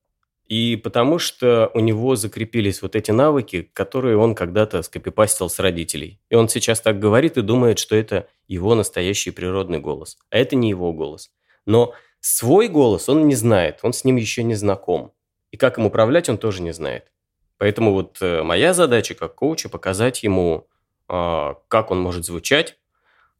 И потому что у него закрепились вот эти навыки, которые он когда-то скопипастил с родителей. И он сейчас так говорит и думает, что это его настоящий природный голос. А это не его голос. Но свой голос он не знает, он с ним еще не знаком. И как им управлять, он тоже не знает. Поэтому вот э, моя задача как коуча показать ему, а, как он может звучать,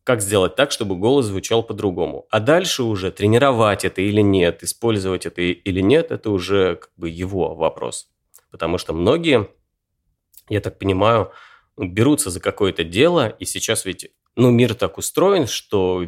как сделать так, чтобы голос звучал по-другому. А дальше уже тренировать это или нет, использовать это или нет, это уже как бы его вопрос. Потому что многие, я так понимаю, берутся за какое-то дело, и сейчас ведь ну, мир так устроен, что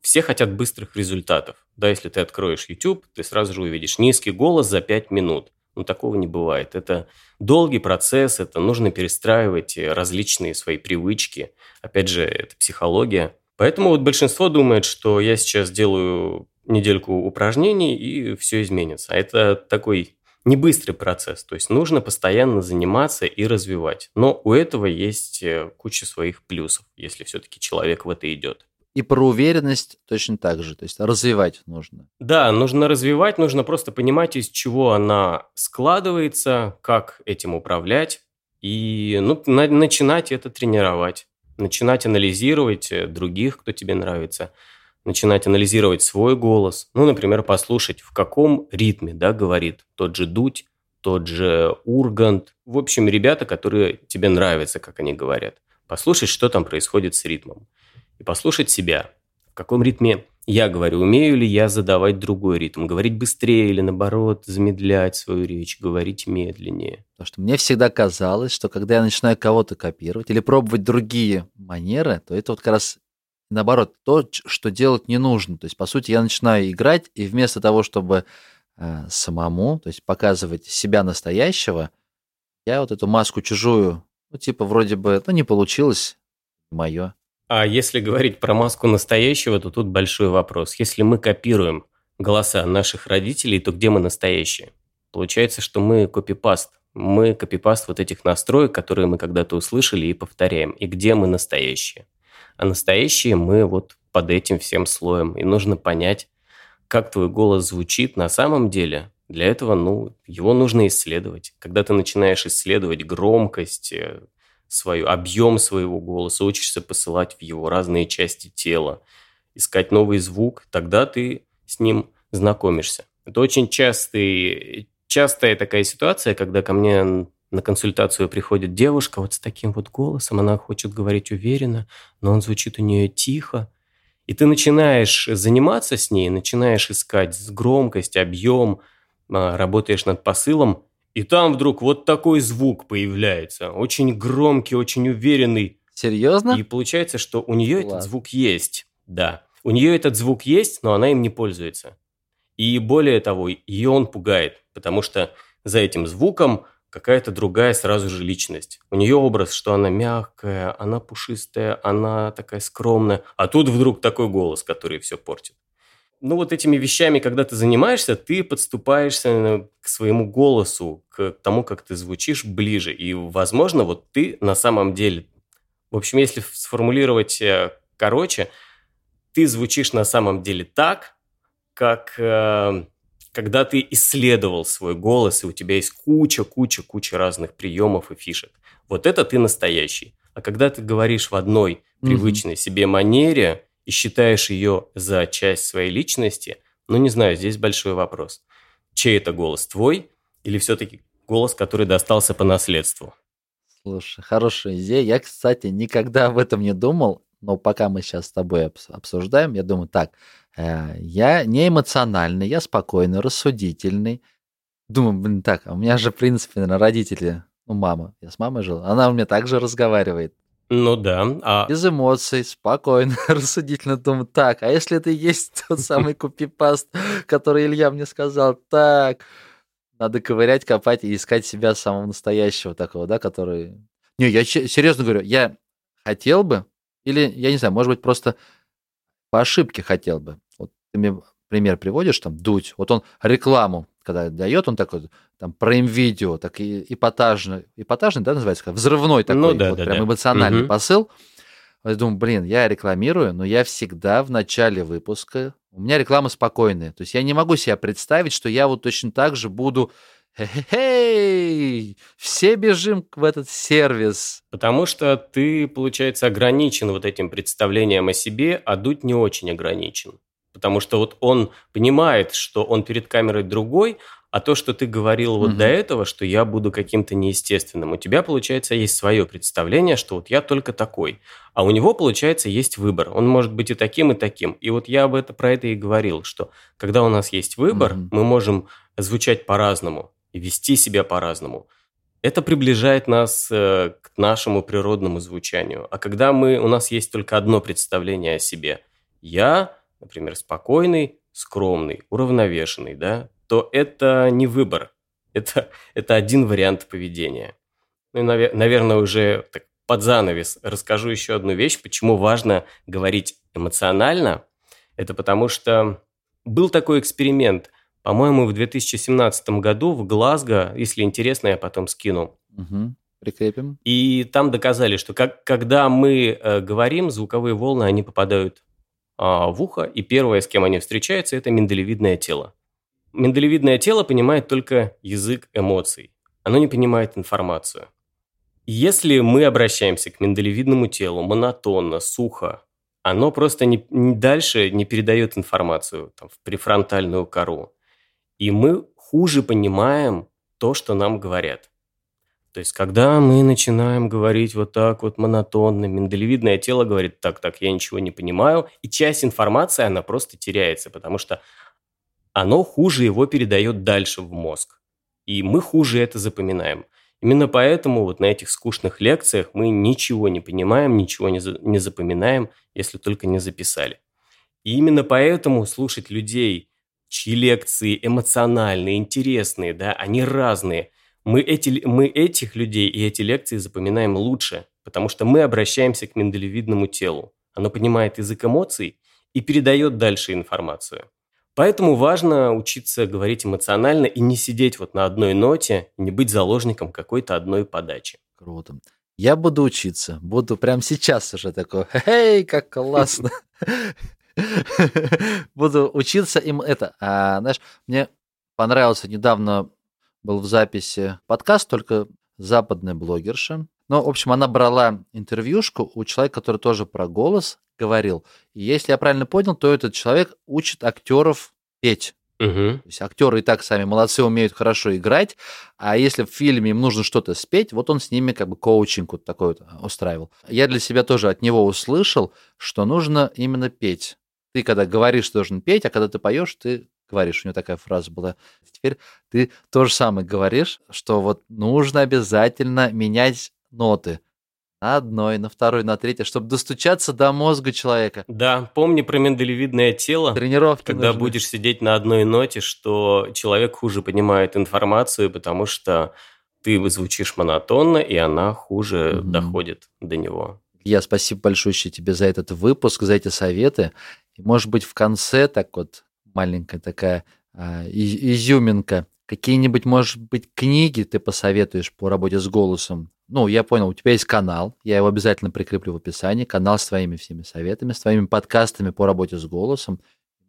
все хотят быстрых результатов. Да, если ты откроешь YouTube, ты сразу же увидишь низкий голос за 5 минут. Ну, такого не бывает. Это долгий процесс, это нужно перестраивать различные свои привычки. Опять же, это психология. Поэтому вот большинство думает, что я сейчас делаю недельку упражнений, и все изменится. А это такой не быстрый процесс, то есть нужно постоянно заниматься и развивать. Но у этого есть э, куча своих плюсов, если все-таки человек в это идет. И про уверенность точно так же, то есть развивать нужно. Да, нужно развивать, нужно просто понимать, из чего она складывается, как этим управлять, и ну, на, начинать это тренировать, начинать анализировать э, других, кто тебе нравится, начинать анализировать свой голос, ну, например, послушать, в каком ритме, да, говорит тот же Дудь, тот же Ургант, в общем, ребята, которые тебе нравятся, как они говорят. Послушать, что там происходит с ритмом и послушать себя. В каком ритме я говорю, умею ли я задавать другой ритм, говорить быстрее или наоборот замедлять свою речь, говорить медленнее. Потому что мне всегда казалось, что когда я начинаю кого-то копировать или пробовать другие манеры, то это вот как раз наоборот то, что делать не нужно. То есть, по сути, я начинаю играть, и вместо того, чтобы э, самому, то есть показывать себя настоящего, я вот эту маску чужую, ну, типа, вроде бы, ну, не получилось, мое. А если говорить про маску настоящего, то тут большой вопрос. Если мы копируем голоса наших родителей, то где мы настоящие? Получается, что мы копипаст. Мы копипаст вот этих настроек, которые мы когда-то услышали и повторяем. И где мы настоящие? А настоящие мы вот под этим всем слоем. И нужно понять, как твой голос звучит на самом деле. Для этого, ну, его нужно исследовать. Когда ты начинаешь исследовать громкость, э, свою, объем своего голоса, учишься посылать в его разные части тела, искать новый звук, тогда ты с ним знакомишься. Это очень частый, частая такая ситуация, когда ко мне на консультацию приходит девушка вот с таким вот голосом, она хочет говорить уверенно, но он звучит у нее тихо. И ты начинаешь заниматься с ней, начинаешь искать громкость, объем, а, работаешь над посылом, и там вдруг вот такой звук появляется, очень громкий, очень уверенный. Серьезно? И получается, что у нее Ладно. этот звук есть, да. У нее этот звук есть, но она им не пользуется. И более того, ее он пугает, потому что за этим звуком какая-то другая сразу же личность. У нее образ, что она мягкая, она пушистая, она такая скромная, а тут вдруг такой голос, который все портит ну, вот этими вещами, когда ты занимаешься, ты подступаешься к своему голосу, к тому, как ты звучишь ближе. И, возможно, вот ты на самом деле... В общем, если сформулировать э, короче, ты звучишь на самом деле так, как э, когда ты исследовал свой голос, и у тебя есть куча-куча-куча разных приемов и фишек. Вот это ты настоящий. А когда ты говоришь в одной привычной mm-hmm. себе манере, и считаешь ее за часть своей личности, ну, не знаю, здесь большой вопрос. Чей это голос, твой или все-таки голос, который достался по наследству? Слушай, хорошая идея. Я, кстати, никогда об этом не думал, но пока мы сейчас с тобой обсуждаем, я думаю, так, э, я не эмоциональный, я спокойный, рассудительный. Думаю, блин, так, а у меня же, в принципе, наверное, родители, ну, мама, я с мамой жил, она у меня также разговаривает. Ну да. А... Без эмоций, спокойно, рассудительно думаю, так, а если это и есть тот самый купипаст, который Илья мне сказал, так, надо ковырять, копать и искать себя самого настоящего такого, да, который... Не, я серьезно говорю, я хотел бы, или, я не знаю, может быть, просто по ошибке хотел бы. Вот ты мне пример приводишь, там, Дудь, вот он рекламу когда дает, он такой, там, про видео, так и эпатажный, эпатажный, да, называется, взрывной такой, ну, да, вот, да, прям да. эмоциональный угу. посыл. Я думаю, блин, я рекламирую, но я всегда в начале выпуска У меня реклама спокойная. То есть я не могу себе представить, что я вот точно так же буду Эй, все бежим в этот сервис. Потому что ты, получается, ограничен вот этим представлением о себе, а Дудь не очень ограничен. Потому что вот он понимает, что он перед камерой другой, а то, что ты говорил вот угу. до этого, что я буду каким-то неестественным, у тебя, получается, есть свое представление, что вот я только такой. А у него, получается, есть выбор. Он может быть и таким, и таким. И вот я об этом, про это и говорил, что когда у нас есть выбор, угу. мы можем звучать по-разному и вести себя по-разному. Это приближает нас э, к нашему природному звучанию. А когда мы, у нас есть только одно представление о себе, я, например, спокойный, скромный, уравновешенный, да, то это не выбор, это, это один вариант поведения. Ну и, наверное, уже так, под занавес расскажу еще одну вещь, почему важно говорить эмоционально. Это потому что был такой эксперимент – по-моему, в 2017 году в Глазго, если интересно, я потом скину. Угу. Прикрепим. И там доказали, что как, когда мы э, говорим, звуковые волны, они попадают в ухо, и первое, с кем они встречаются, это миндалевидное тело. Миндалевидное тело понимает только язык эмоций. Оно не понимает информацию. Если мы обращаемся к миндалевидному телу монотонно, сухо, оно просто не, не дальше не передает информацию там, в префронтальную кору и мы хуже понимаем то, что нам говорят. То есть, когда мы начинаем говорить вот так вот монотонно, миндалевидное тело говорит, так, так, я ничего не понимаю, и часть информации, она просто теряется, потому что оно хуже его передает дальше в мозг. И мы хуже это запоминаем. Именно поэтому вот на этих скучных лекциях мы ничего не понимаем, ничего не, за, не запоминаем, если только не записали. И именно поэтому слушать людей, чьи лекции эмоциональные, интересные, да, они разные. Мы, эти, мы этих людей и эти лекции запоминаем лучше, потому что мы обращаемся к миндалевидному телу. Оно понимает язык эмоций и передает дальше информацию. Поэтому важно учиться говорить эмоционально и не сидеть вот на одной ноте, не быть заложником какой-то одной подачи. Круто. Я буду учиться. Буду прямо сейчас уже такой, эй, как классно. Буду учиться им это. А, знаешь, мне понравился недавно был в записи подкаст, только западная блогерша. Ну, в общем, она брала интервьюшку у человека, который тоже про голос говорил. И если я правильно понял, то этот человек учит актеров петь. Угу. То есть актеры и так сами молодцы, умеют хорошо играть, а если в фильме им нужно что-то спеть, вот он с ними как бы коучинг вот такой вот устраивал. Я для себя тоже от него услышал, что нужно именно петь. Ты когда говоришь, ты должен петь, а когда ты поешь, ты говоришь. У него такая фраза была. Теперь ты то же самое говоришь, что вот нужно обязательно менять ноты. На одной, на второй, на третьей, чтобы достучаться до мозга человека. Да, помни про миндалевидное тело. Тренировки Когда нужны. будешь сидеть на одной ноте, что человек хуже понимает информацию, потому что ты звучишь монотонно, и она хуже mm-hmm. доходит до него. Я спасибо большое тебе за этот выпуск, за эти советы. И, может быть, в конце так вот маленькая такая а, изюминка. Какие-нибудь, может быть, книги ты посоветуешь по работе с голосом? Ну, я понял, у тебя есть канал, я его обязательно прикреплю в описании, канал с твоими всеми советами, с твоими подкастами по работе с голосом.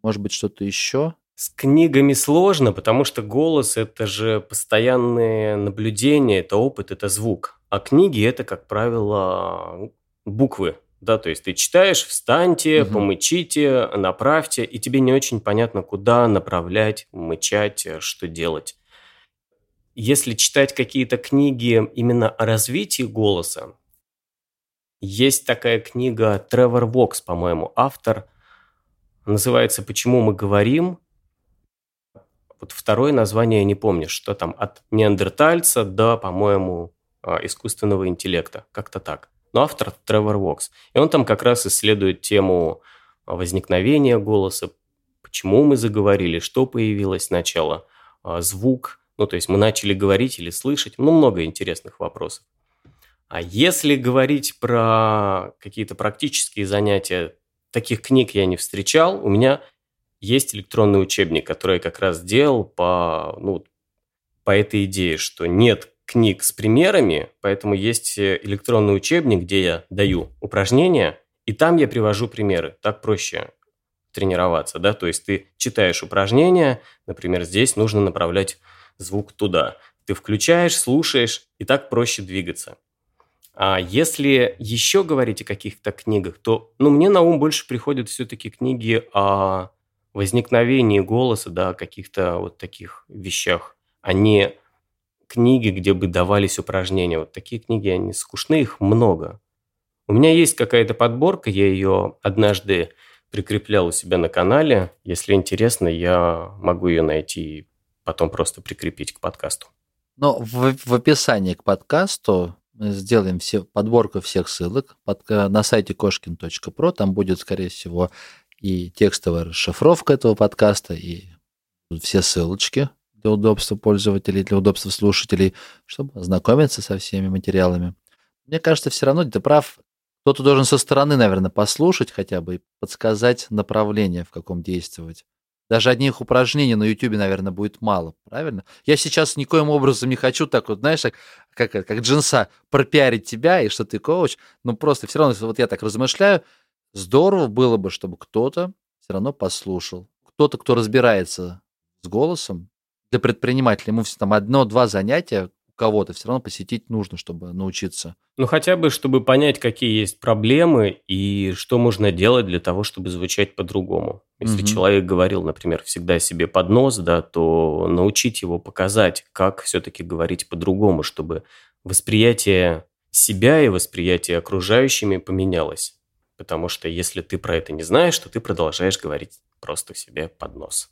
Может быть, что-то еще? С книгами сложно, потому что голос – это же постоянное наблюдение, это опыт, это звук. А книги – это, как правило, буквы, да, то есть ты читаешь, встаньте, угу. помычите, направьте, и тебе не очень понятно, куда направлять, мычать, э, что делать. Если читать какие-то книги именно о развитии голоса, есть такая книга Тревор Вокс, по-моему, автор. Называется «Почему мы говорим?». Вот второе название я не помню, что там, от неандертальца до, по-моему, а, искусственного интеллекта. Как-то так но автор Тревор Вокс. И он там как раз исследует тему возникновения голоса, почему мы заговорили, что появилось сначала, а, звук, ну, то есть мы начали говорить или слышать, ну, много интересных вопросов. А если говорить про какие-то практические занятия, таких книг я не встречал. У меня есть электронный учебник, который я как раз делал по, ну, по этой идее, что нет книг с примерами, поэтому есть э, электронный учебник, где я даю упражнения, и там я привожу примеры. Так проще. тренироваться, да, то есть ты читаешь упражнения, например, здесь нужно направлять звук туда. Ты включаешь, слушаешь, и так проще двигаться. А если еще говорить о каких-то книгах, то, ну, мне на ум больше приходят все-таки книги о возникновении голоса, да, о каких-то вот таких вещах, а не книги, где бы давались упражнения. Вот такие книги, они скучны, их много. У меня есть какая-то подборка, я ее однажды прикреплял у себя на канале. Если интересно, я могу ее найти и потом просто прикрепить к подкасту. Но в, в описании к подкасту мы сделаем все, подборку всех ссылок под, на сайте кошкин.про. Там будет, скорее всего, и текстовая расшифровка этого подкаста, и все ссылочки для удобства пользователей, для удобства слушателей, чтобы ознакомиться со всеми материалами. Мне кажется, все равно ты прав. Кто-то должен со стороны, наверное, послушать хотя бы и подсказать направление, в каком действовать. Даже одних упражнений на YouTube, наверное, будет мало, правильно? Я сейчас никоим образом не хочу так вот, знаешь, как, как, как джинса пропиарить тебя и что ты коуч, но просто все равно, вот я так размышляю, здорово было бы, чтобы кто-то все равно послушал. Кто-то, кто разбирается с голосом, для предпринимателя ему все там одно-два занятия кого-то все равно посетить нужно, чтобы научиться. Ну, хотя бы, чтобы понять, какие есть проблемы и что можно делать для того, чтобы звучать по-другому. Если угу. человек говорил, например, всегда себе под нос, да, то научить его показать, как все-таки говорить по-другому, чтобы восприятие себя и восприятие окружающими поменялось. Потому что если ты про это не знаешь, то ты продолжаешь говорить просто себе под нос.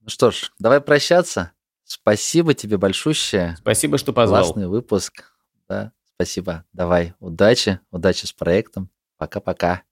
Ну что ж, давай прощаться. Спасибо тебе большущее. Спасибо, что позвал. Классный выпуск. Да, спасибо. Давай, удачи, удачи с проектом. Пока-пока.